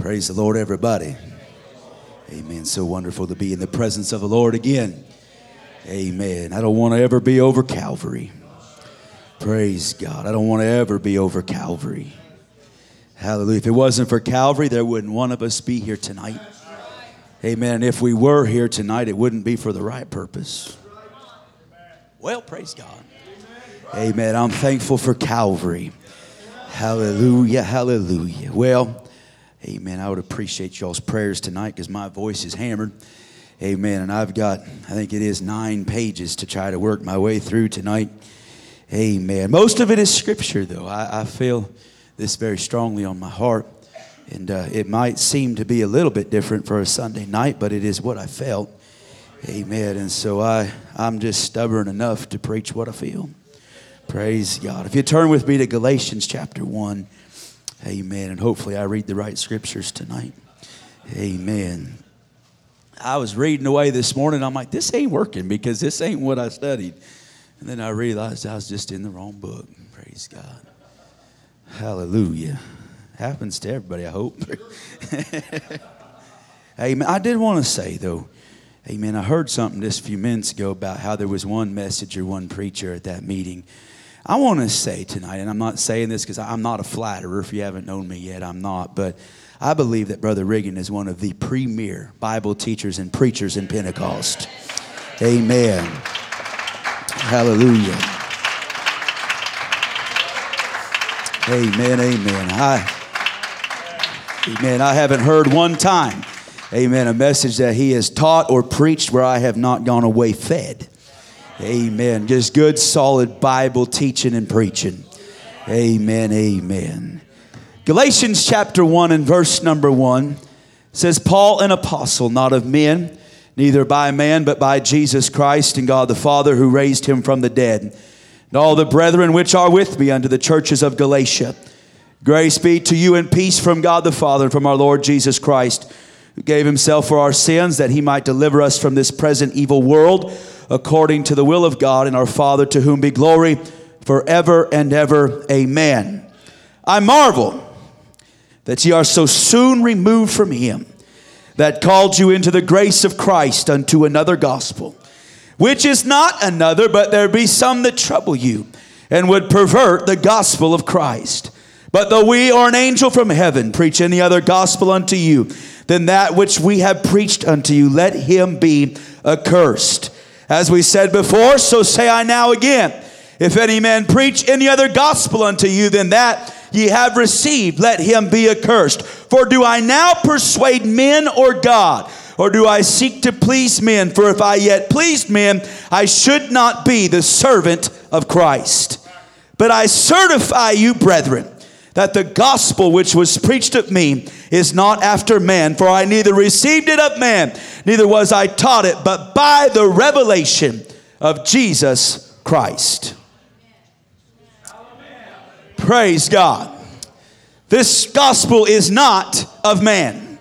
Praise the Lord, everybody. Amen. So wonderful to be in the presence of the Lord again. Amen. I don't want to ever be over Calvary. Praise God. I don't want to ever be over Calvary. Hallelujah. If it wasn't for Calvary, there wouldn't one of us be here tonight. Amen. If we were here tonight, it wouldn't be for the right purpose. Well, praise God. Amen. I'm thankful for Calvary. Hallelujah. Hallelujah. Well, Amen. I would appreciate y'all's prayers tonight because my voice is hammered. Amen. And I've got, I think it is nine pages to try to work my way through tonight. Amen. Most of it is scripture, though. I, I feel this very strongly on my heart. And uh, it might seem to be a little bit different for a Sunday night, but it is what I felt. Amen. And so I, I'm just stubborn enough to preach what I feel. Praise God. If you turn with me to Galatians chapter 1. Amen. And hopefully I read the right scriptures tonight. Amen. I was reading away this morning. I'm like, this ain't working because this ain't what I studied. And then I realized I was just in the wrong book. Praise God. Hallelujah. Happens to everybody, I hope. Amen. I did want to say, though, amen. I heard something just a few minutes ago about how there was one messenger, one preacher at that meeting I want to say tonight, and I'm not saying this because I'm not a flatterer. If you haven't known me yet, I'm not. But I believe that Brother Riggin is one of the premier Bible teachers and preachers in Pentecost. Amen. Hallelujah. Amen. Amen. I, amen. I haven't heard one time, amen, a message that he has taught or preached where I have not gone away fed. Amen. Just good, solid Bible teaching and preaching. Amen. Amen. Galatians chapter 1 and verse number 1 says, Paul, an apostle, not of men, neither by man, but by Jesus Christ and God the Father who raised him from the dead, and all the brethren which are with me unto the churches of Galatia. Grace be to you and peace from God the Father and from our Lord Jesus Christ, gave himself for our sins that he might deliver us from this present evil world according to the will of God and our Father, to whom be glory forever and ever. Amen. I marvel that ye are so soon removed from him that called you into the grace of Christ unto another gospel, which is not another, but there be some that trouble you and would pervert the gospel of Christ. But though we or an angel from heaven preach any other gospel unto you than that which we have preached unto you, let him be accursed. As we said before, so say I now again. If any man preach any other gospel unto you than that ye have received, let him be accursed. For do I now persuade men or God? Or do I seek to please men? For if I yet pleased men, I should not be the servant of Christ. But I certify you, brethren, that the gospel which was preached of me is not after man, for I neither received it of man, neither was I taught it, but by the revelation of Jesus Christ. Praise God. This gospel is not of man.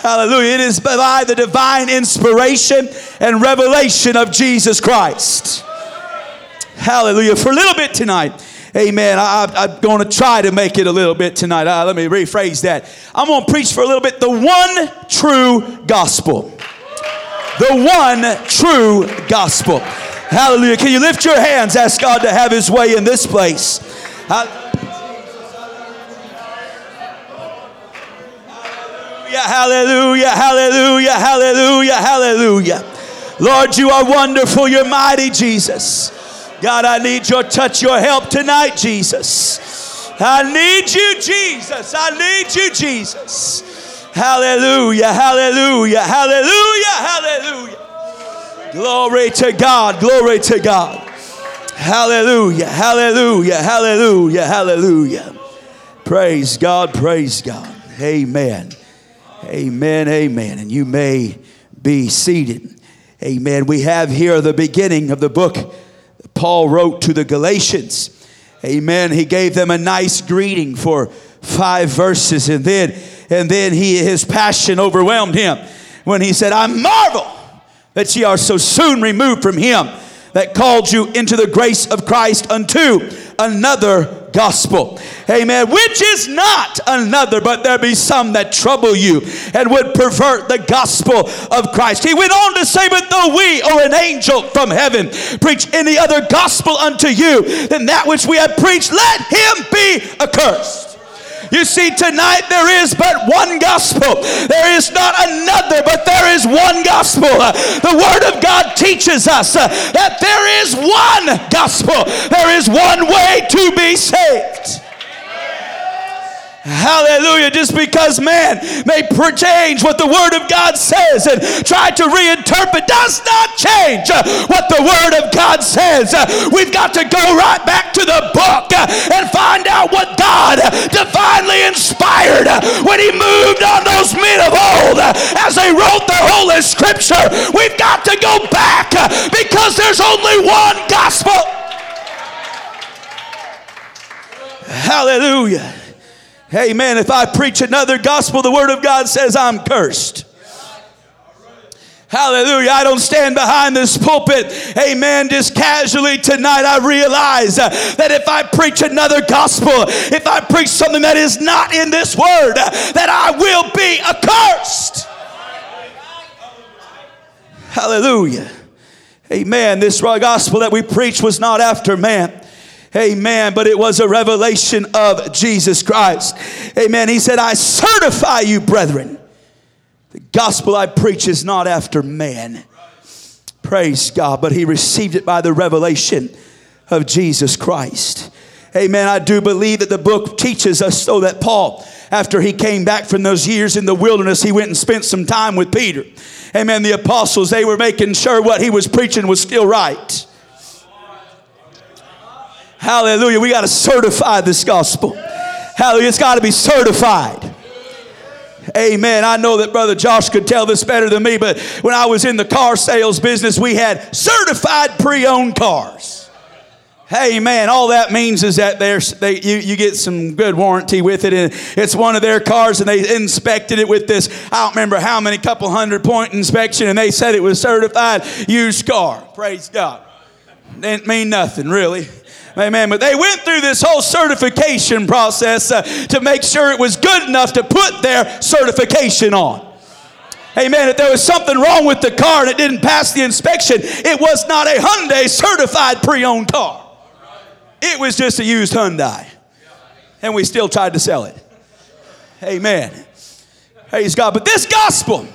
Hallelujah. It is by the divine inspiration and revelation of Jesus Christ. Hallelujah. For a little bit tonight, Amen. I, am going to try to make it a little bit tonight. Uh, let me rephrase that. I'm going to preach for a little bit the one true gospel. The one true gospel. Hallelujah. Can you lift your hands? Ask God to have his way in this place. Hallelujah, hallelujah, hallelujah, hallelujah. Lord, you are wonderful. You're mighty, Jesus. God, I need your touch, your help tonight, Jesus. I need you, Jesus. I need you, Jesus. Hallelujah, hallelujah, hallelujah, hallelujah. Glory to God, glory to God. Hallelujah, hallelujah, hallelujah, hallelujah. Praise God, praise God. Amen. Amen, amen. And you may be seated. Amen. We have here the beginning of the book Paul wrote to the Galatians. Amen. He gave them a nice greeting for five verses and then and then he his passion overwhelmed him when he said, "I marvel that ye are so soon removed from him that called you into the grace of Christ unto another gospel. Amen. Which is not another, but there be some that trouble you and would pervert the gospel of Christ. He went on to say, But though we or an angel from heaven preach any other gospel unto you than that which we have preached, let him be accursed. You see, tonight there is but one gospel. There is not another, but there is one gospel. The Word of God teaches us uh, that there is one gospel, there is one way to be saved. Hallelujah. Just because man may change what the Word of God says and try to reinterpret does not change uh, what the Word of God says. Uh, we've got to go right back to the book uh, and find out what God divinely inspired when He moved on those men of old as they wrote the Holy Scripture. We've got to go back because there's only one gospel. Hallelujah. Amen. If I preach another gospel, the word of God says I'm cursed. Hallelujah. I don't stand behind this pulpit, amen, just casually tonight. I realize that if I preach another gospel, if I preach something that is not in this word, that I will be accursed. Hallelujah. Amen. This gospel that we preach was not after man. Amen. But it was a revelation of Jesus Christ. Amen. He said, I certify you, brethren. The gospel I preach is not after man. Praise God. But he received it by the revelation of Jesus Christ. Amen. I do believe that the book teaches us so that Paul, after he came back from those years in the wilderness, he went and spent some time with Peter. Amen. The apostles, they were making sure what he was preaching was still right. Hallelujah. We got to certify this gospel. Hallelujah. It's got to be certified. Amen. I know that Brother Josh could tell this better than me, but when I was in the car sales business, we had certified pre owned cars. Hey man, all that means is that they, you, you get some good warranty with it, and it's one of their cars, and they inspected it with this. I don't remember how many couple hundred point inspection, and they said it was certified used car. Praise God. Didn't mean nothing really. Amen. But they went through this whole certification process uh, to make sure it was good enough to put their certification on. Amen. If there was something wrong with the car and it didn't pass the inspection, it was not a Hyundai certified pre owned car. It was just a used Hyundai. And we still tried to sell it. Amen. Praise God. But this gospel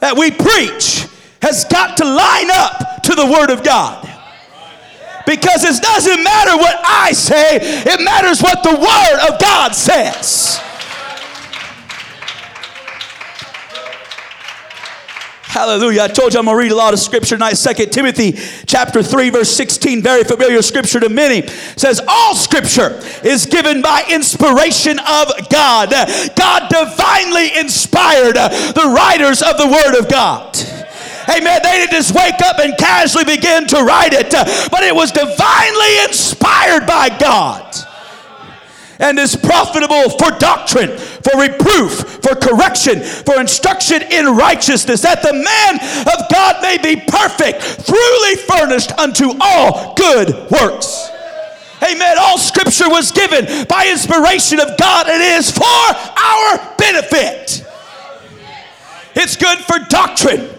that we preach has got to line up to the Word of God. Because it doesn't matter what I say, it matters what the Word of God says. Hallelujah. I told you I'm going to read a lot of scripture tonight. Second Timothy chapter 3 verse 16, very familiar scripture to many, says all scripture is given by inspiration of God. God divinely inspired the writers of the word of God. Amen. They didn't just wake up and casually begin to write it, uh, but it was divinely inspired by God and is profitable for doctrine, for reproof, for correction, for instruction in righteousness, that the man of God may be perfect, truly furnished unto all good works. Amen. All scripture was given by inspiration of God and it is for our benefit. It's good for doctrine.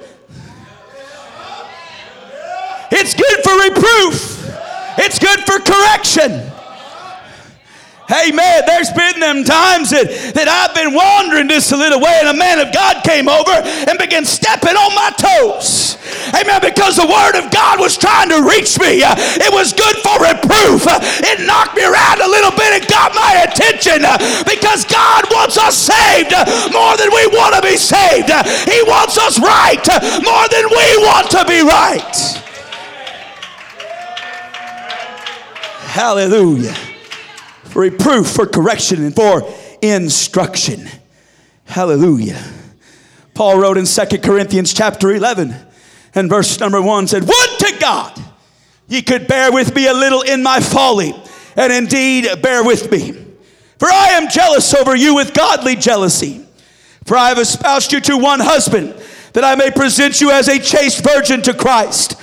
It's good for reproof. It's good for correction. Amen. There's been them times that, that I've been wandering just a little way and a man of God came over and began stepping on my toes. Amen. Because the word of God was trying to reach me. Uh, it was good for reproof. Uh, it knocked me around a little bit and got my attention uh, because God wants us saved more than we want to be saved. He wants us right more than we want to be right. Hallelujah. For reproof, for correction, and for instruction. Hallelujah. Paul wrote in Second Corinthians chapter 11 and verse number 1 said, Would to God ye could bear with me a little in my folly, and indeed bear with me. For I am jealous over you with godly jealousy. For I have espoused you to one husband, that I may present you as a chaste virgin to Christ.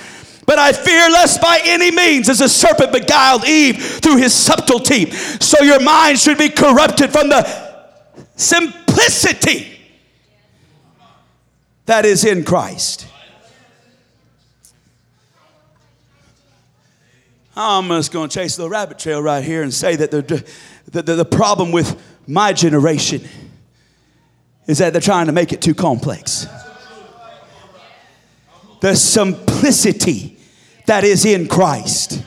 But I fear lest by any means, as the serpent beguiled Eve through his subtlety, so your mind should be corrupted from the simplicity that is in Christ. I'm just going to chase the rabbit trail right here and say that the, the, the, the problem with my generation is that they're trying to make it too complex. The simplicity that is in Christ.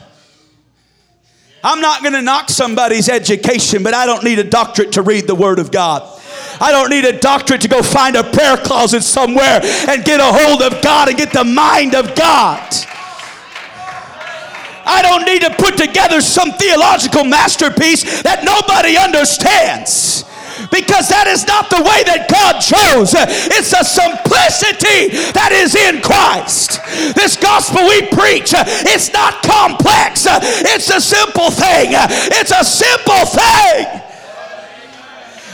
I'm not going to knock somebody's education, but I don't need a doctorate to read the Word of God. I don't need a doctorate to go find a prayer closet somewhere and get a hold of God and get the mind of God. I don't need to put together some theological masterpiece that nobody understands because that is not the way that God chose. It's a simplicity that is in Christ. This gospel we preach, it's not complex, it's a simple thing. It's a simple thing.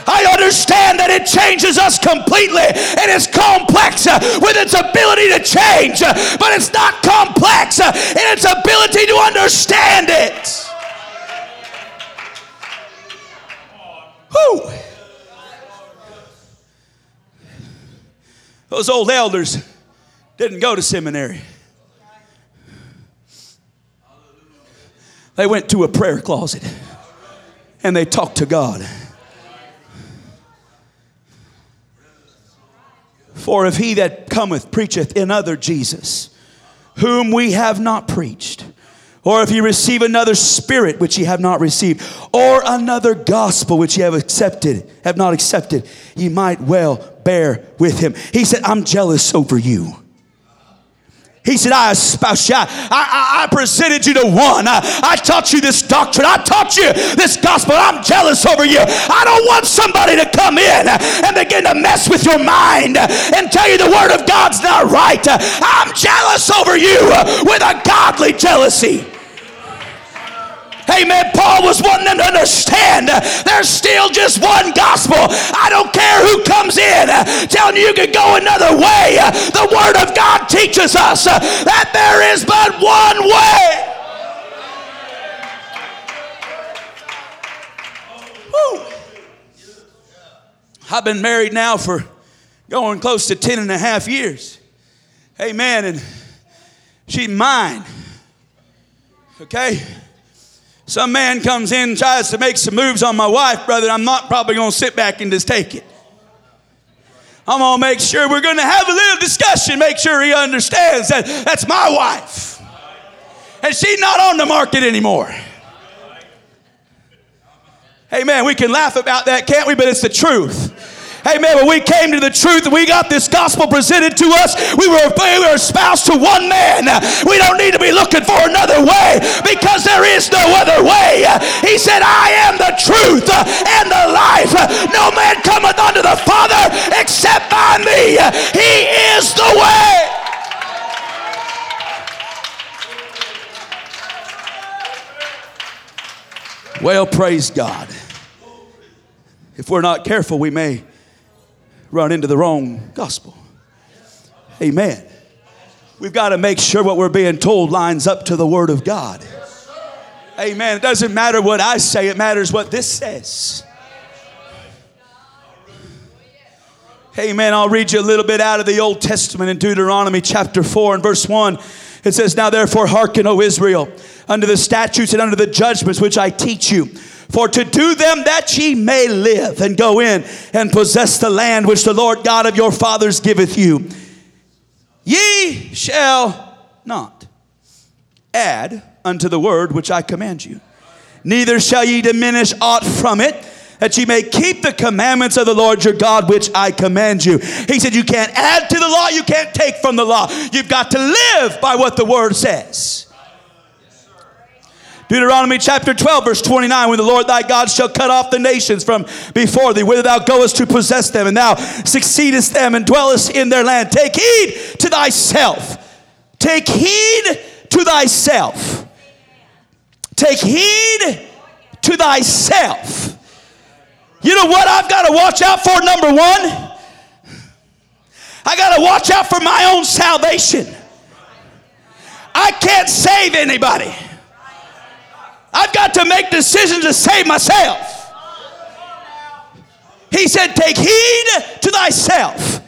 I understand that it changes us completely and it's complex with its ability to change, but it's not complex in its ability to understand it. Whew. Those old elders didn't go to seminary. They went to a prayer closet and they talked to God. For if he that cometh preacheth another Jesus, whom we have not preached, or if ye receive another spirit which ye have not received, or another gospel which ye have accepted, have not accepted, ye might well bear with him. He said, I'm jealous over you. He said, I espoused you. I, I, I, presented you to one. I, I taught you this doctrine. I taught you this gospel. I'm jealous over you. I don't want somebody to come in and begin to mess with your mind and tell you the word of God's not right. I'm jealous over you with a godly jealousy. Amen. Paul was wanting them to understand there's still just one gospel. I don't care who comes in telling you you can go another way. The Word of God teaches us that there is but one way. I've been married now for going close to 10 and a half years. Amen. And she's mine. Okay? Some man comes in and tries to make some moves on my wife, brother. I'm not probably going to sit back and just take it. I'm going to make sure we're going to have a little discussion, make sure he understands that that's my wife. And she's not on the market anymore. Hey, man, we can laugh about that, can't we? But it's the truth. Amen. When we came to the truth and we got this gospel presented to us, we were, we were espoused to one man. We don't need to be looking for another way because there is no other way. He said, I am the truth and the life. No man cometh unto the Father except by me. He is the way. Well, praise God. If we're not careful, we may run into the wrong gospel. Amen. We've got to make sure what we're being told lines up to the Word of God. Amen. It doesn't matter what I say, it matters what this says. Amen. I'll read you a little bit out of the Old Testament in Deuteronomy chapter 4 and verse 1. It says, Now therefore hearken, O Israel, unto the statutes and unto the judgments which I teach you for to do them that ye may live and go in and possess the land which the Lord God of your fathers giveth you. Ye shall not add unto the word which I command you, neither shall ye diminish aught from it that ye may keep the commandments of the Lord your God, which I command you. He said, You can't add to the law, you can't take from the law. You've got to live by what the word says. Deuteronomy chapter 12, verse 29 When the Lord thy God shall cut off the nations from before thee, whither thou goest to possess them, and thou succeedest them and dwellest in their land. Take heed to thyself. Take heed to thyself. Take heed to thyself. You know what I've got to watch out for? Number one, I got to watch out for my own salvation. I can't save anybody. I've got to make decisions to save myself. He said, Take heed to thyself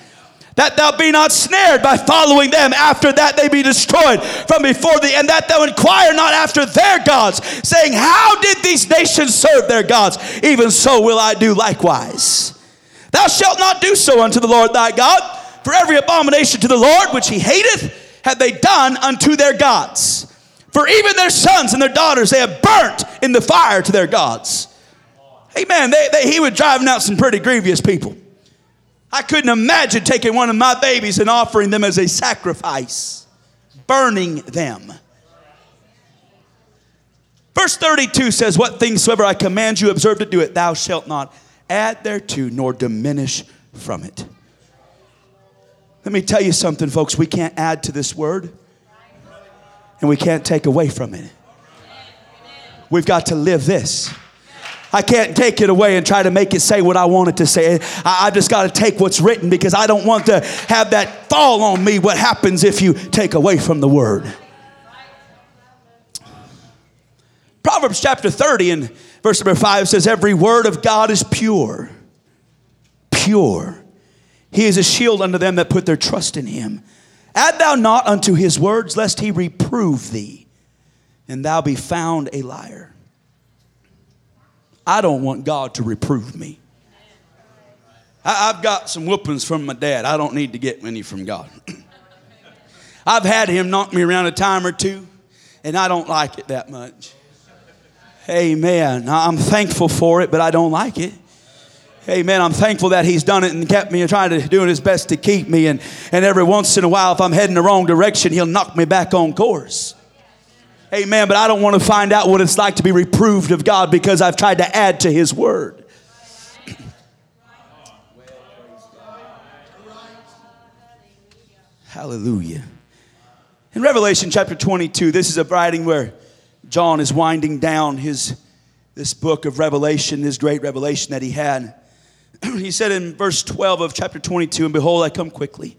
that thou be not snared by following them after that they be destroyed from before thee and that thou inquire not after their gods saying how did these nations serve their gods? Even so will i do likewise. Thou shalt not do so unto the lord thy god for every abomination to the lord which he hateth have they done unto their gods for even their sons and their daughters they have burnt in the fire to their gods amen they, they, he was driving out some pretty grievous people I couldn't imagine taking one of my babies and offering them as a sacrifice, burning them. Verse 32 says, What things soever I command you, observe to do it. Thou shalt not add thereto nor diminish from it. Let me tell you something, folks. We can't add to this word, and we can't take away from it. We've got to live this. I can't take it away and try to make it say what I want it to say. I, I just got to take what's written because I don't want to have that fall on me. What happens if you take away from the word? Proverbs chapter 30 and verse number 5 says, Every word of God is pure. Pure. He is a shield unto them that put their trust in him. Add thou not unto his words, lest he reprove thee, and thou be found a liar. I don't want God to reprove me. I, have got some whoopings from my dad. I don't need to get any from God. I've had him knock me around a time or two, and I don't like it that much. Amen. I'm thankful for it, but I don't like it. Amen. I'm thankful that he's done it and kept me and trying to do his best to keep me. And, and every once in a while, if I'm heading the wrong direction, he'll knock me back on course. Amen. But I don't want to find out what it's like to be reproved of God because I've tried to add to His Word. Hallelujah. In Revelation chapter 22, this is a writing where John is winding down his this book of Revelation, this great revelation that he had. he said in verse 12 of chapter 22, And behold, I come quickly,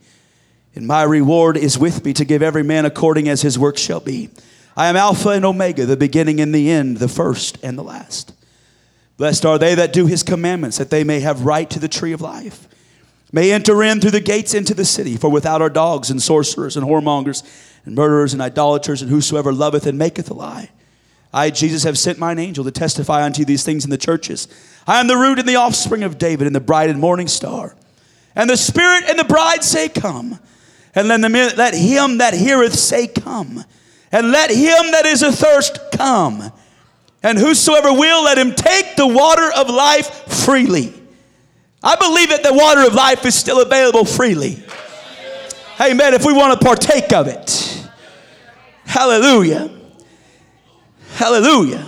and my reward is with me to give every man according as his work shall be. I am Alpha and Omega, the beginning and the end, the first and the last. Blessed are they that do his commandments, that they may have right to the tree of life, may enter in through the gates into the city. For without are dogs and sorcerers and whoremongers and murderers and idolaters and whosoever loveth and maketh a lie. I, Jesus, have sent mine angel to testify unto you these things in the churches. I am the root and the offspring of David and the bright and morning star. And the Spirit and the bride say, Come. And let, let him that heareth say, Come. And let him that is athirst come. And whosoever will, let him take the water of life freely. I believe that the water of life is still available freely. Amen. If we want to partake of it. Hallelujah. Hallelujah.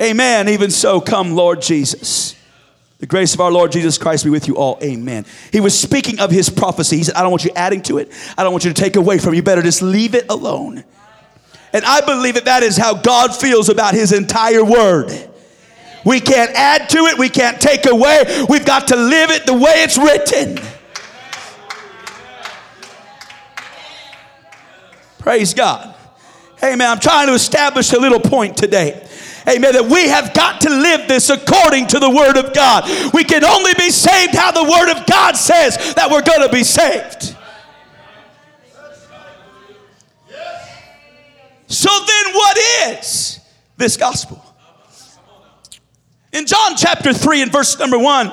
Amen. Even so, come, Lord Jesus. The grace of our Lord Jesus Christ be with you all. Amen. He was speaking of his prophecy. He said, I don't want you adding to it. I don't want you to take away from it. You better just leave it alone. And I believe that that is how God feels about his entire word. We can't add to it. We can't take away. We've got to live it the way it's written. Praise God. Hey, man, I'm trying to establish a little point today. Amen. That we have got to live this according to the Word of God. We can only be saved how the Word of God says that we're going to be saved. So then, what is this gospel? In John chapter 3 and verse number 1,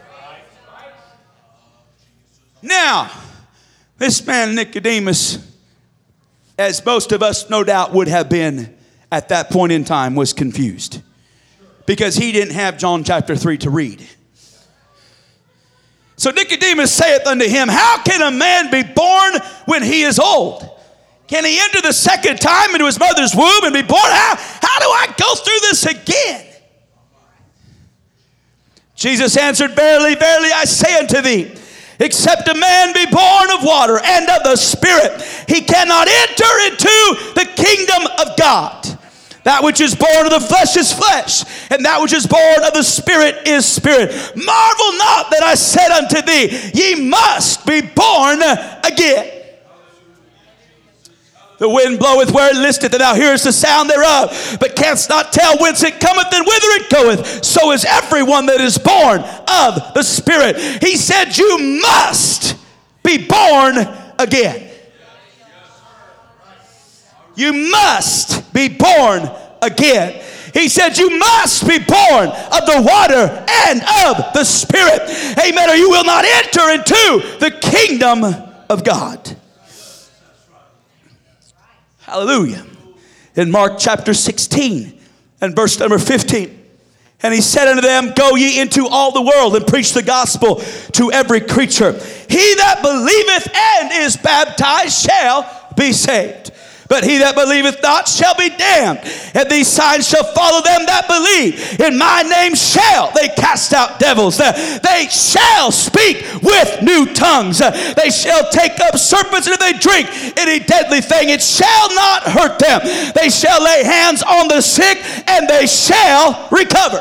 Now, this man Nicodemus, as most of us no doubt would have been at that point in time, was confused because he didn't have John chapter 3 to read. So Nicodemus saith unto him, How can a man be born when he is old? Can he enter the second time into his mother's womb and be born? How, how do I go through this again? Jesus answered, Verily, verily, I say unto thee, except a man be born of water and of the Spirit, he cannot enter into the kingdom of God. That which is born of the flesh is flesh, and that which is born of the spirit is spirit. Marvel not that I said unto thee, Ye must be born again. The wind bloweth where it listeth, and thou hearest the sound thereof, but canst not tell whence it cometh and whither it goeth. So is everyone that is born of the Spirit. He said, You must be born again. You must be born again. He said, You must be born of the water and of the Spirit. Amen. Or you will not enter into the kingdom of God. Hallelujah. In Mark chapter 16 and verse number 15. And he said unto them, Go ye into all the world and preach the gospel to every creature. He that believeth and is baptized shall be saved but he that believeth not shall be damned. And these signs shall follow them that believe. In my name shall they cast out devils. They shall speak with new tongues. They shall take up serpents, and if they drink any deadly thing, it shall not hurt them. They shall lay hands on the sick, and they shall recover.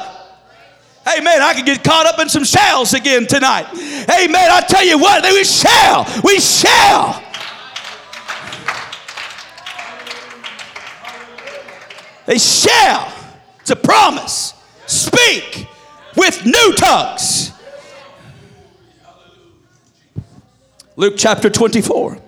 Amen. I can get caught up in some shells again tonight. Amen. I tell you what, we shall. We shall They shall, it's a promise, speak with new tongues. Luke chapter 24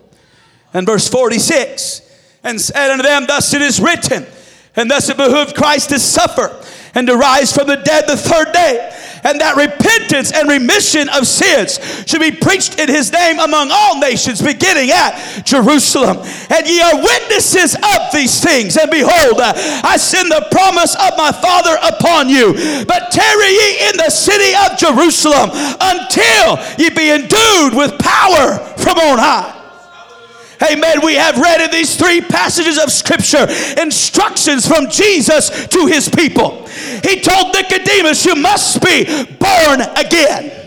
and verse 46 and said unto them, Thus it is written, and thus it behooved Christ to suffer and to rise from the dead the third day, and that repentance and remission of sins should be preached in his name among all nations, beginning at Jerusalem. And ye are witnesses of these things. And behold, uh, I send the promise of my Father upon you. But tarry ye in the city of Jerusalem until ye be endued with power from on high. Amen. We have read in these three passages of Scripture instructions from Jesus to his people. He told Nicodemus, You must be born again.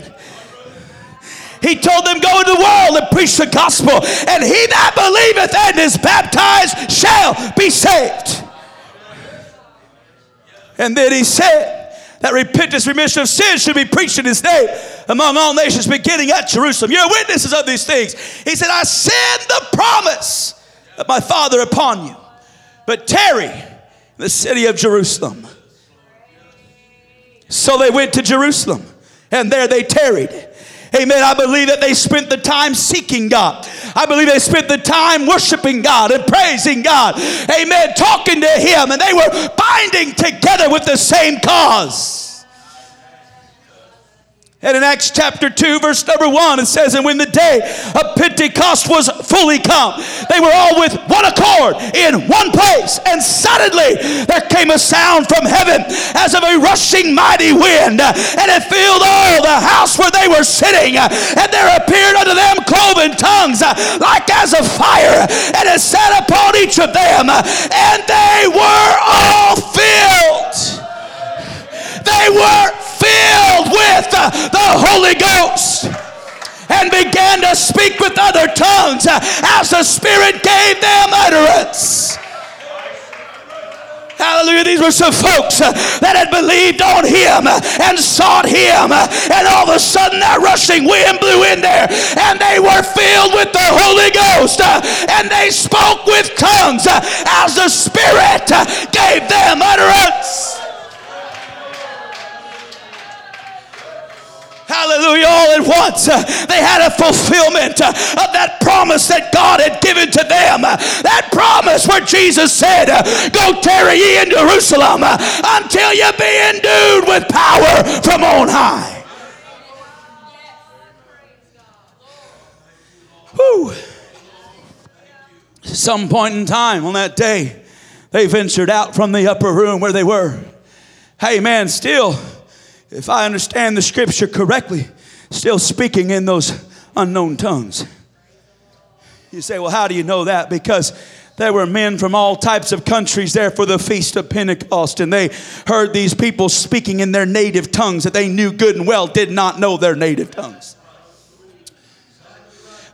He told them, Go into the world and preach the gospel, and he that believeth and is baptized shall be saved. And then he said, that repentance, remission of sins should be preached in his name among all nations, beginning at Jerusalem. You're witnesses of these things. He said, I send the promise of my Father upon you, but tarry in the city of Jerusalem. So they went to Jerusalem, and there they tarried. Amen. I believe that they spent the time seeking God. I believe they spent the time worshiping God and praising God. Amen. Talking to Him, and they were binding together with the same cause. And in Acts chapter 2, verse number 1, it says, And when the day of Pentecost was fully come, they were all with one accord in one place. And suddenly there came a sound from heaven as of a rushing mighty wind, and it filled all the house where they were sitting. And there appeared unto them cloven tongues like as of fire, and it sat upon each of them, and they were all filled. They were filled with the Holy Ghost and began to speak with other tongues as the Spirit gave them utterance. Hallelujah. These were some folks that had believed on him and sought him. And all of a sudden, that rushing wind blew in there and they were filled with the Holy Ghost and they spoke with tongues as the Spirit gave them utterance. Hallelujah, all at once. Uh, they had a fulfillment uh, of that promise that God had given to them. Uh, that promise where Jesus said, Go tarry ye in Jerusalem until you be endued with power from on high. Whew. Some point in time on that day, they ventured out from the upper room where they were. Hey, man, still if I understand the scripture correctly, still speaking in those unknown tongues. You say, well, how do you know that? Because there were men from all types of countries there for the feast of Pentecost, and they heard these people speaking in their native tongues that they knew good and well did not know their native tongues.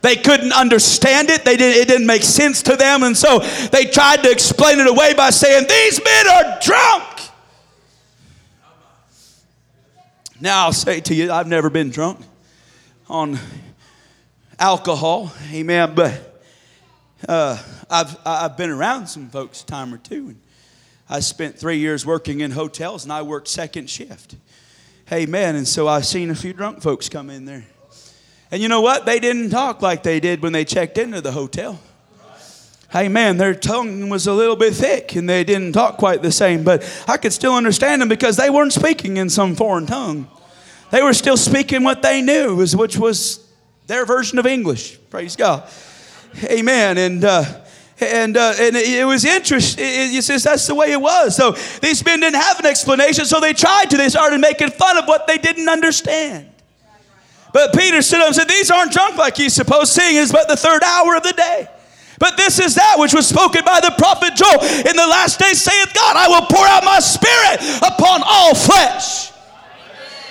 They couldn't understand it. They did, it didn't make sense to them. And so they tried to explain it away by saying, These men are drunk. Now, I'll say to you, I've never been drunk on alcohol, amen, but uh, I've, I've been around some folks a time or two. And I spent three years working in hotels and I worked second shift. Amen. And so I've seen a few drunk folks come in there. And you know what? They didn't talk like they did when they checked into the hotel. Hey man, their tongue was a little bit thick and they didn't talk quite the same, but I could still understand them because they weren't speaking in some foreign tongue. They were still speaking what they knew, which was their version of English. Praise God. Amen. And, uh, and, uh, and it was interesting. It, says that's the way it was. So these men didn't have an explanation, so they tried to. They started making fun of what they didn't understand. But Peter stood up and said, These aren't drunk like you suppose, seeing it is but the third hour of the day. But this is that which was spoken by the prophet Joel. In the last days saith God, I will pour out my spirit upon all flesh.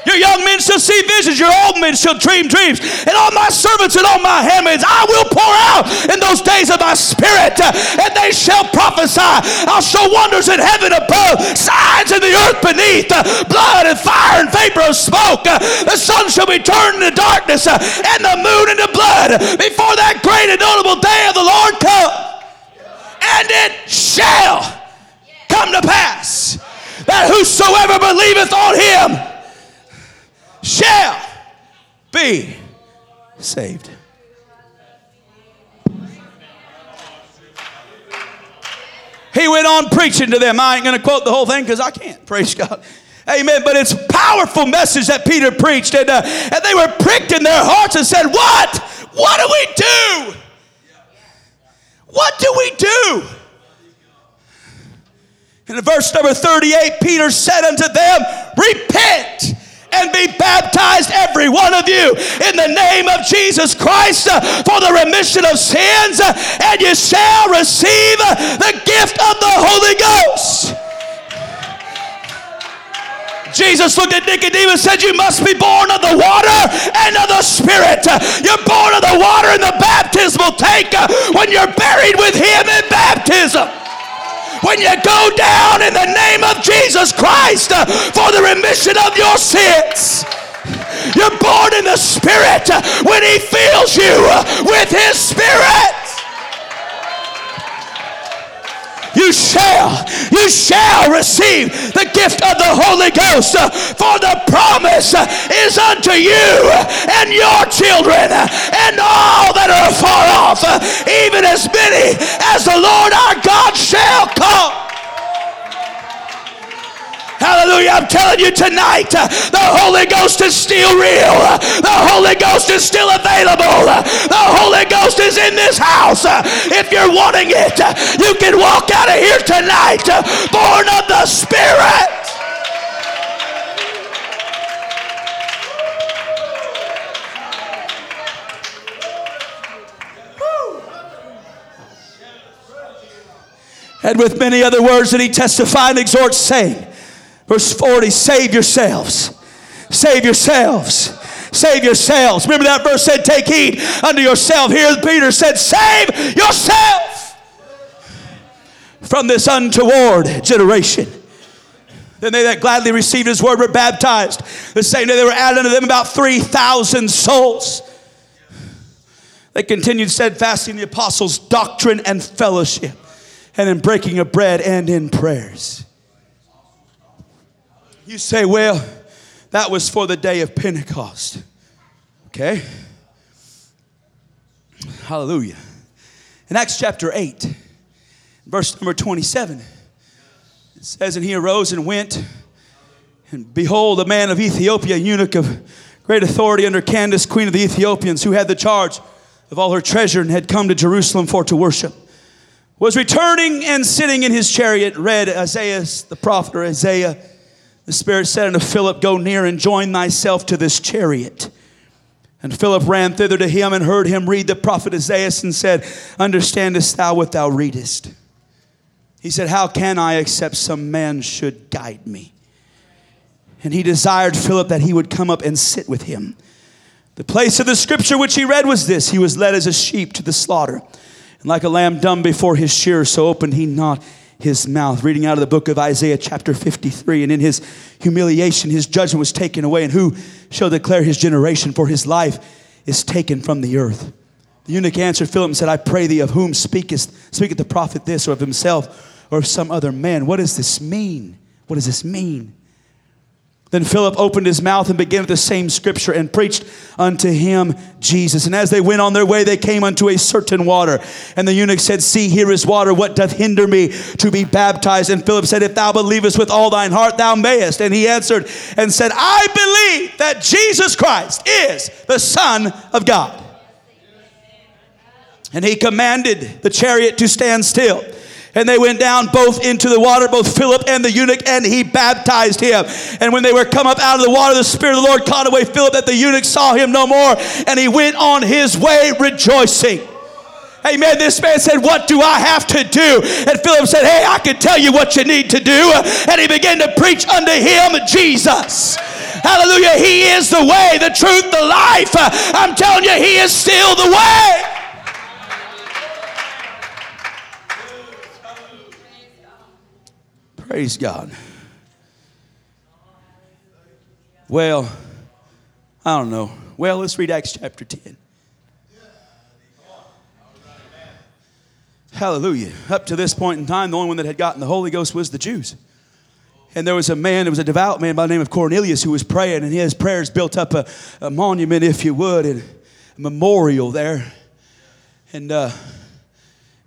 Your young men shall see visions, your old men shall dream dreams. And all my servants and all my handmaids I will pour out in those days of my spirit, and they shall prophesy. I'll show wonders in heaven above, signs in the earth beneath, blood and fire and vapor of smoke. The sun shall be turned into darkness, and the moon into blood before that great and notable day of the Lord come. And it shall come to pass that whosoever believeth on him shall be saved. He went on preaching to them. I ain't going to quote the whole thing because I can't. Praise God. Amen. But it's powerful message that Peter preached, and, uh, and they were pricked in their hearts and said, "What? What do we do? What do we do?" In verse number 38, Peter said unto them, Repent and be baptized, every one of you, in the name of Jesus Christ uh, for the remission of sins, uh, and you shall receive uh, the gift of the Holy Ghost. Jesus looked at Nicodemus and said, You must be born of the water and of the Spirit. You're born of the water in the baptismal tank when you're buried with Him in baptism when you go down in the name of Jesus Christ uh, for the remission of your sins. You're born in the Spirit when He fills you uh, with His Spirit. You shall, you shall receive the gift of the Holy Ghost. Uh, for the promise uh, is unto you and your children uh, and all that are far off, even as many as the Lord our God shall come. Hallelujah. I'm telling you tonight, uh, the Holy Ghost is still real. The Holy Ghost is still available. The Holy Ghost is in this house. If you're wanting it, you can walk out of here tonight born of the Spirit. And with many other words that he testified and exhort, saying, Verse 40 save yourselves. Save yourselves. Save yourselves. Remember that verse said, Take heed unto yourself. Here Peter said, Save yourself from this untoward generation. Then they that gladly received his word were baptized. The same day they were added unto them about 3,000 souls. They continued steadfastly in the apostles' doctrine and fellowship, and in breaking of bread and in prayers. You say, well, That was for the day of Pentecost. Okay? Hallelujah. In Acts chapter 8, verse number 27, it says, And he arose and went, and behold, a man of Ethiopia, eunuch of great authority under Candace, queen of the Ethiopians, who had the charge of all her treasure and had come to Jerusalem for to worship, was returning and sitting in his chariot, read Esaias the prophet or Isaiah. The Spirit said unto Philip, Go near and join thyself to this chariot. And Philip ran thither to him and heard him read the prophet Esaias and said, Understandest thou what thou readest? He said, How can I except some man should guide me? And he desired Philip that he would come up and sit with him. The place of the scripture which he read was this He was led as a sheep to the slaughter. And like a lamb dumb before his shearer, so opened he not his mouth. Reading out of the book of Isaiah, chapter 53. And in his humiliation, his judgment was taken away. And who shall declare his generation? For his life is taken from the earth. The eunuch answered Philip and said, I pray thee, of whom speakest, speaketh the prophet this, or of himself, or of some other man? What does this mean? What does this mean? Then Philip opened his mouth and began with the same scripture and preached unto him Jesus. And as they went on their way, they came unto a certain water. And the eunuch said, See, here is water. What doth hinder me to be baptized? And Philip said, If thou believest with all thine heart, thou mayest. And he answered and said, I believe that Jesus Christ is the Son of God. And he commanded the chariot to stand still. And they went down both into the water, both Philip and the eunuch, and he baptized him. And when they were come up out of the water, the Spirit of the Lord caught away Philip, that the eunuch saw him no more, and he went on his way rejoicing. Amen. This man said, What do I have to do? And Philip said, Hey, I can tell you what you need to do. And he began to preach unto him Jesus. Hallelujah. He is the way, the truth, the life. I'm telling you, He is still the way. Praise God. Well, I don't know. Well, let's read Acts chapter 10. Hallelujah. Up to this point in time, the only one that had gotten the Holy Ghost was the Jews. And there was a man, there was a devout man by the name of Cornelius who was praying, and his prayers built up a, a monument, if you would, and a memorial there. And uh,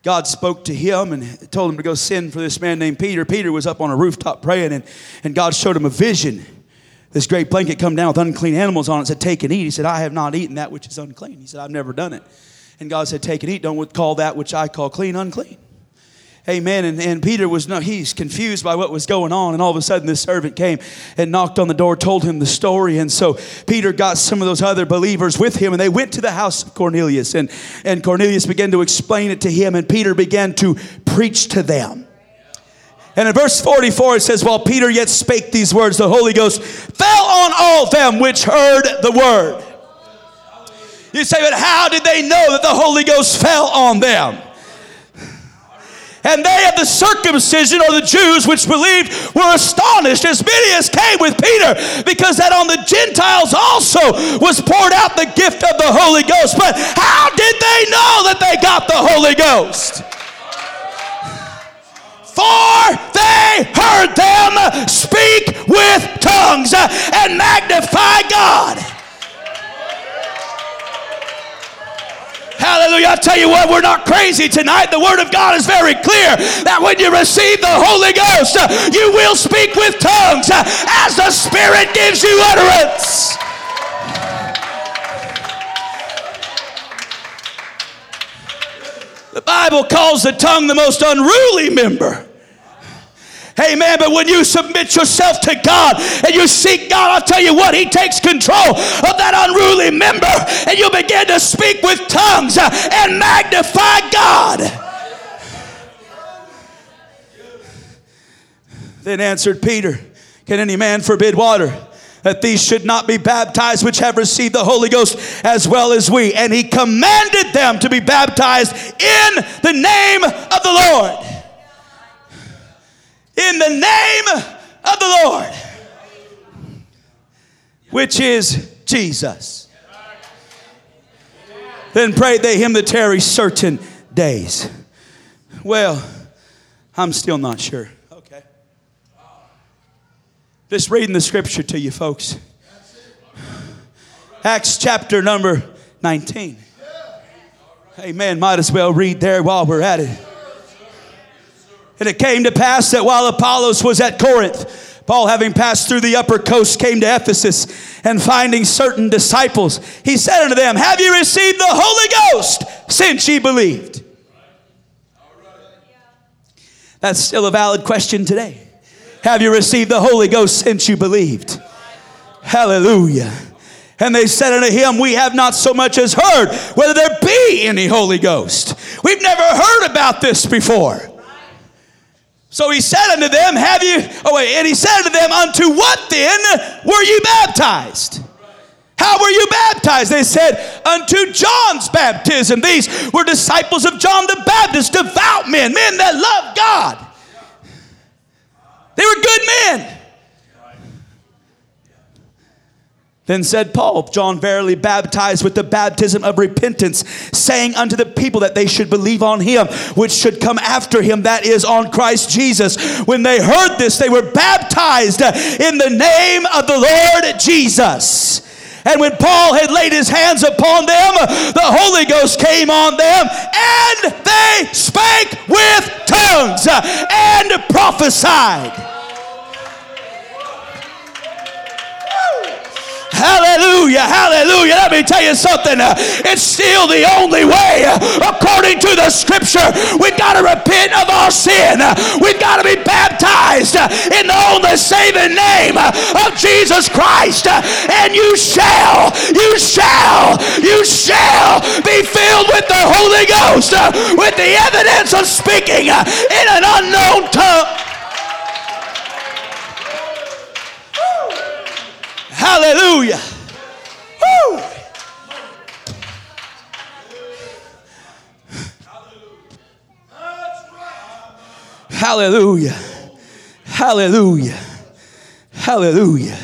God spoke to him and told him to go send for this man named Peter. Peter was up on a rooftop praying, and, and God showed him a vision. This great blanket come down with unclean animals on it. Said, "Take and eat." He said, "I have not eaten that which is unclean." He said, "I've never done it." And God said, "Take and eat. Don't call that which I call clean unclean." Amen. And, and Peter was no, he's confused by what was going on. And all of a sudden, this servant came and knocked on the door, told him the story. And so Peter got some of those other believers with him, and they went to the house of Cornelius. And, and Cornelius began to explain it to him, and Peter began to preach to them. And in verse 44, it says, While Peter yet spake these words, the Holy Ghost fell on all them which heard the word. You say, but how did they know that the Holy Ghost fell on them? And they of the circumcision or the Jews which believed were astonished, as many as came with Peter, because that on the Gentiles also was poured out the gift of the Holy Ghost. But how did they know that they got the Holy Ghost? For they heard them speak with tongues and magnify God. Hallelujah. I tell you what, we're not crazy tonight. The Word of God is very clear that when you receive the Holy Ghost, you will speak with tongues as the Spirit gives you utterance. The Bible calls the tongue the most unruly member. Amen. But when you submit yourself to God and you seek God, I'll tell you what, He takes control of that unruly member and you begin to speak with tongues and magnify God. Then answered Peter, Can any man forbid water? that these should not be baptized which have received the Holy Ghost as well as we. And he commanded them to be baptized in the name of the Lord in the name of the Lord, which is Jesus. Then prayed they him that tarry certain days. Well, I'm still not sure. Okay. Just reading the scripture to you, folks. Acts chapter number 19. Amen. Might as well read there while we're at it. And it came to pass that while Apollos was at Corinth, Paul, having passed through the upper coast, came to Ephesus and finding certain disciples, he said unto them, Have you received the Holy Ghost since ye believed? That's still a valid question today. Have you received the Holy Ghost since you believed? Hallelujah. And they said unto him, We have not so much as heard whether there be any Holy Ghost. We've never heard about this before. So he said unto them, Have you, oh wait, and he said unto them, Unto what then were you baptized? How were you baptized? They said, Unto John's baptism. These were disciples of John the Baptist, devout men, men that loved God. They were good men. Then said Paul, John verily baptized with the baptism of repentance, saying unto the people that they should believe on him, which should come after him, that is, on Christ Jesus. When they heard this, they were baptized in the name of the Lord Jesus. And when Paul had laid his hands upon them, the Holy Ghost came on them, and they spake with tongues and prophesied. Hallelujah, hallelujah. Let me tell you something. It's still the only way, according to the scripture. We've got to repent of our sin. We've got to be baptized in the only saving name of Jesus Christ. And you shall, you shall, you shall be filled with the Holy Ghost with the evidence of speaking in an unknown tongue. Hallelujah. Woo. Hallelujah. Hallelujah. Hallelujah.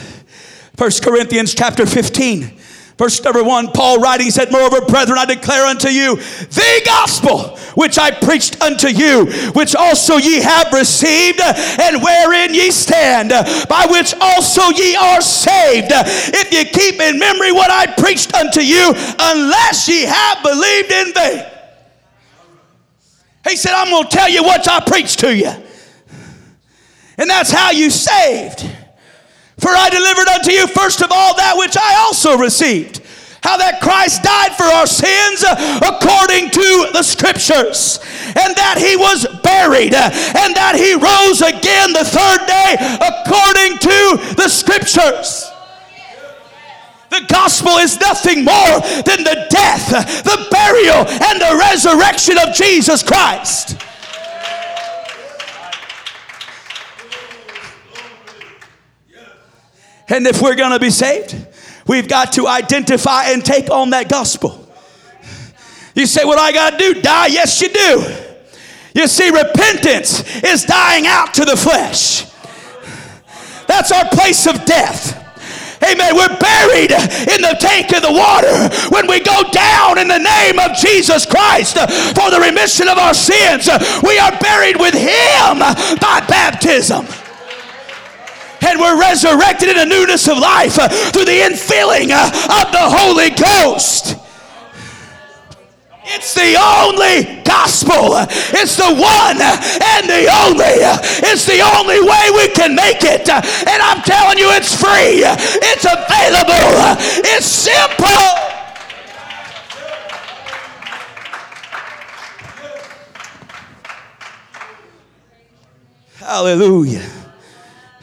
First Corinthians chapter 15 Verse number one, Paul writing said, Moreover, brethren, I declare unto you the gospel which I preached unto you, which also ye have received, and wherein ye stand, by which also ye are saved. If ye keep in memory what I preached unto you, unless ye have believed in vain. He said, I'm going to tell you what I preached to you. And that's how you saved. For I delivered unto you first of all that which I also received. How that Christ died for our sins according to the scriptures, and that he was buried, and that he rose again the third day according to the scriptures. The gospel is nothing more than the death, the burial, and the resurrection of Jesus Christ. And if we're going to be saved, we've got to identify and take on that gospel. You say, What I got to do? Die? Yes, you do. You see, repentance is dying out to the flesh. That's our place of death. Amen. We're buried in the tank of the water when we go down in the name of Jesus Christ for the remission of our sins. We are buried with Him by baptism and we're resurrected in a newness of life uh, through the infilling uh, of the Holy Ghost. It's the only gospel. It's the one and the only. It's the only way we can make it. And I'm telling you, it's free. It's available. It's simple. Hallelujah.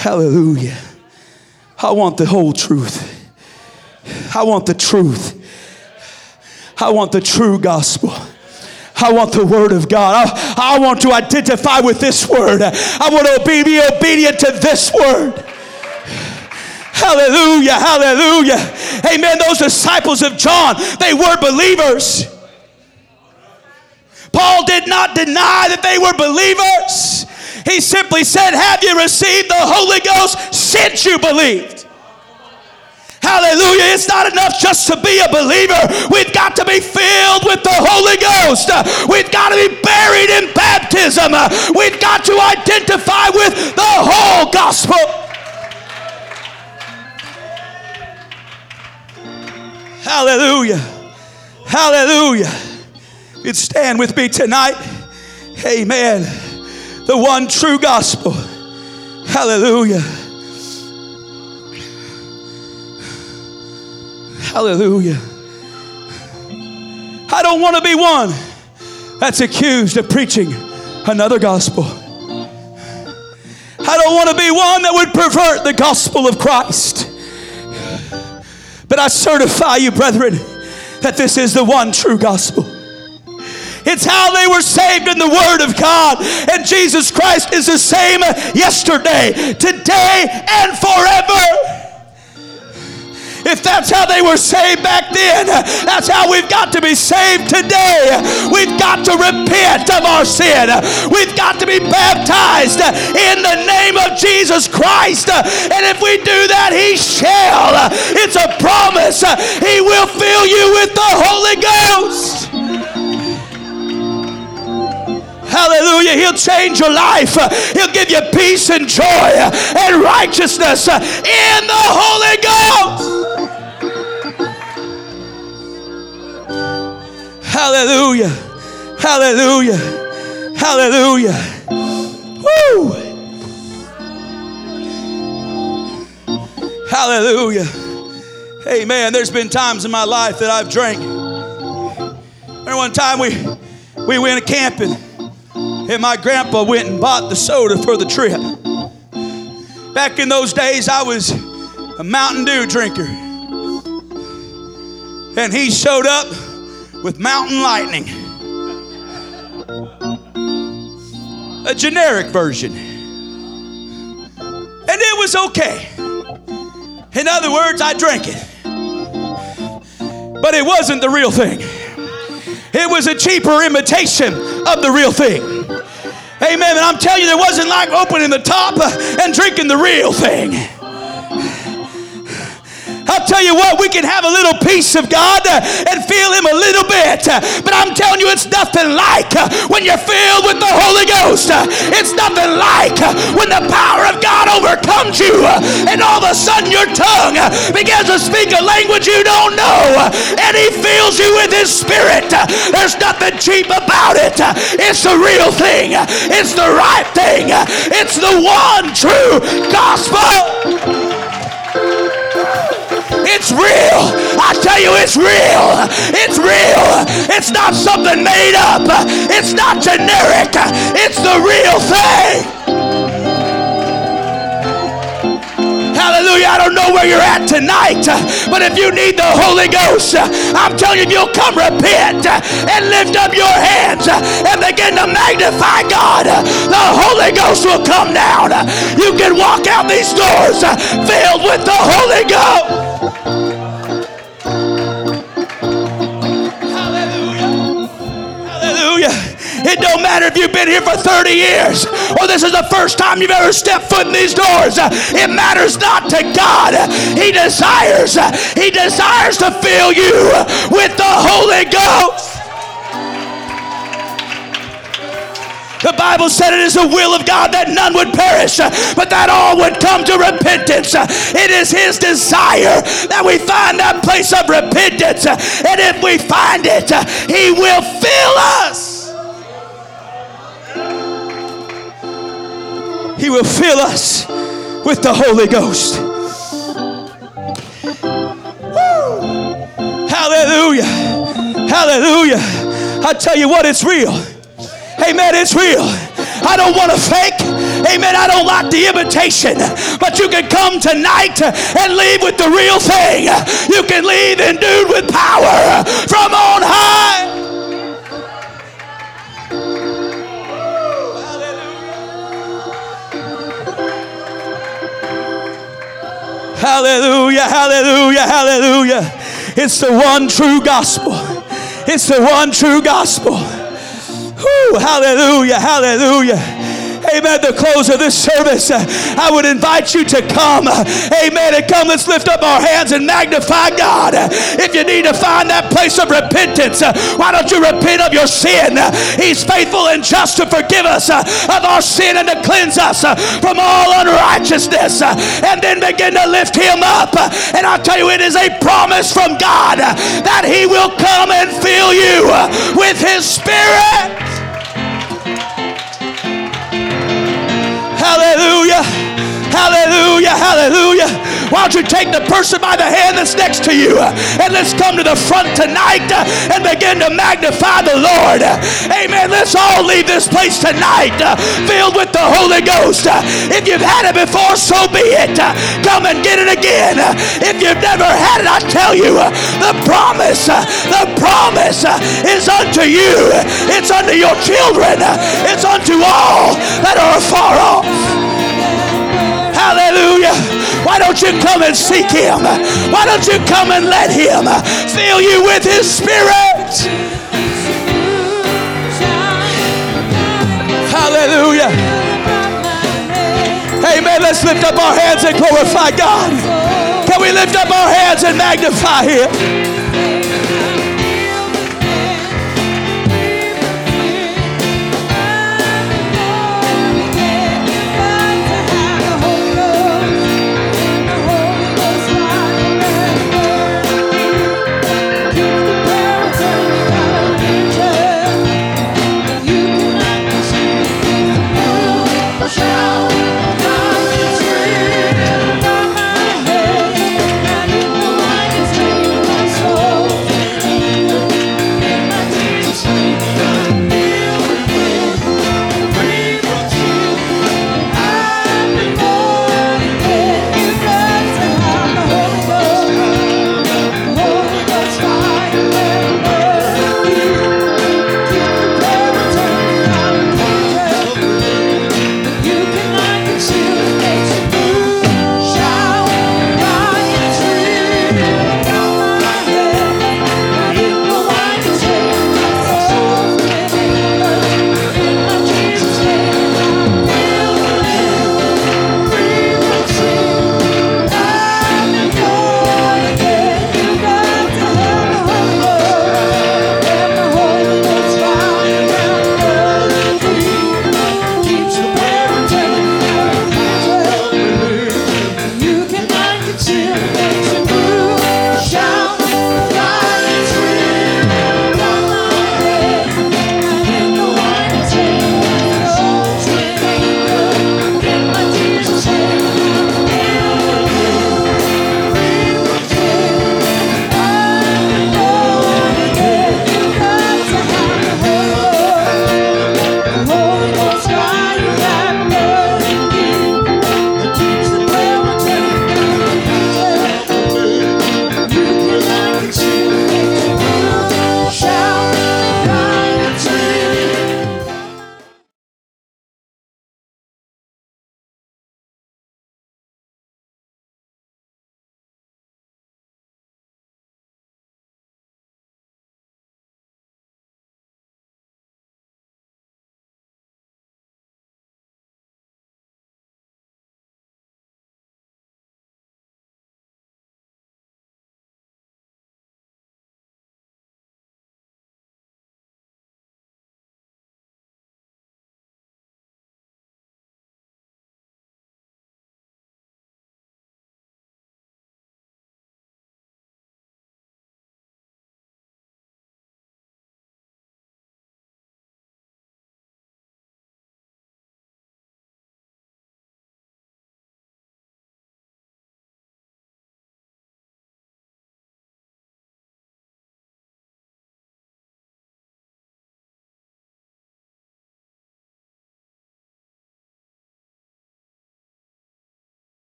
Hallelujah. I want the whole truth. I want the truth. I want the true gospel. I want the word of God. I, I want to identify with this word. I want to be, be obedient to this word. Hallelujah, hallelujah. Amen. Those disciples of John, they were believers. Paul did not deny that they were believers. He simply said, Have you received the Holy Ghost since you believed? Hallelujah. It's not enough just to be a believer. We've got to be filled with the Holy Ghost. We've got to be buried in baptism. We've got to identify with the whole gospel. Hallelujah. Hallelujah. You'd stand with me tonight. Amen. The one true gospel. Hallelujah. Hallelujah. I don't want to be one that's accused of preaching another gospel. I don't want to be one that would pervert the gospel of Christ. But I certify you, brethren, that this is the one true gospel. It's how they were saved in the Word of God. And Jesus Christ is the same yesterday, today, and forever. If that's how they were saved back then, that's how we've got to be saved today. We've got to repent of our sin. We've got to be baptized in the name of Jesus Christ. And if we do that, He shall. It's a promise. He will fill you with the Holy Ghost. Hallelujah. He'll change your life. He'll give you peace and joy and righteousness in the Holy Ghost. Hallelujah. Hallelujah. Hallelujah. Woo. Hallelujah. Amen. There's been times in my life that I've drank. Remember one time we we went camping and my grandpa went and bought the soda for the trip. Back in those days, I was a Mountain Dew drinker. And he showed up with Mountain Lightning, a generic version. And it was okay. In other words, I drank it. But it wasn't the real thing, it was a cheaper imitation of the real thing. Amen. And I'm telling you, there wasn't like opening the top and drinking the real thing. I'll tell you what, we can have a little piece of God uh, and feel Him a little bit. Uh, but I'm telling you, it's nothing like uh, when you're filled with the Holy Ghost. Uh, it's nothing like uh, when the power of God overcomes you uh, and all of a sudden your tongue begins to speak a language you don't know and He fills you with His Spirit. There's nothing cheap about it. It's the real thing, it's the right thing, it's the one true gospel. It's real. I tell you, it's real. It's real. It's not something made up. It's not generic. It's the real thing. Hallelujah. I don't know where you're at tonight, but if you need the Holy Ghost, I'm telling you, if you'll come repent and lift up your hands and begin to magnify God, the Holy Ghost will come down. You can walk out these doors filled with the Holy Ghost. It don't matter if you've been here for 30 years or this is the first time you've ever stepped foot in these doors. It matters not to God. He desires, He desires to fill you with the Holy Ghost. The Bible said it is the will of God that none would perish, but that all would come to repentance. It is His desire that we find that place of repentance. And if we find it, He will fill us. He will fill us with the Holy Ghost. Woo! Hallelujah. Hallelujah. I tell you what, it's real. Amen. It's real. I don't want to fake. Amen. I don't like the imitation. But you can come tonight and leave with the real thing. You can leave endued with power from on high. Hallelujah, hallelujah, hallelujah. It's the one true gospel. It's the one true gospel. Hallelujah, hallelujah. Amen. The close of this service, uh, I would invite you to come. Amen. And come, let's lift up our hands and magnify God. If you need to find that place of repentance, uh, why don't you repent of your sin? He's faithful and just to forgive us uh, of our sin and to cleanse us from all unrighteousness. And then begin to lift him up. And I tell you, it is a promise from God that he will come and fill you with his spirit. Hallelujah. Hallelujah. Why don't you take the person by the hand that's next to you uh, and let's come to the front tonight uh, and begin to magnify the Lord. Amen. Let's all leave this place tonight uh, filled with the Holy Ghost. If you've had it before, so be it. Come and get it again. If you've never had it, I tell you, the promise, the promise is unto you. It's unto your children. It's unto all that are far off. Hallelujah. Why don't you come and seek him? Why don't you come and let him fill you with his spirit? Hallelujah. Amen. Let's lift up our hands and glorify God. Can we lift up our hands and magnify him?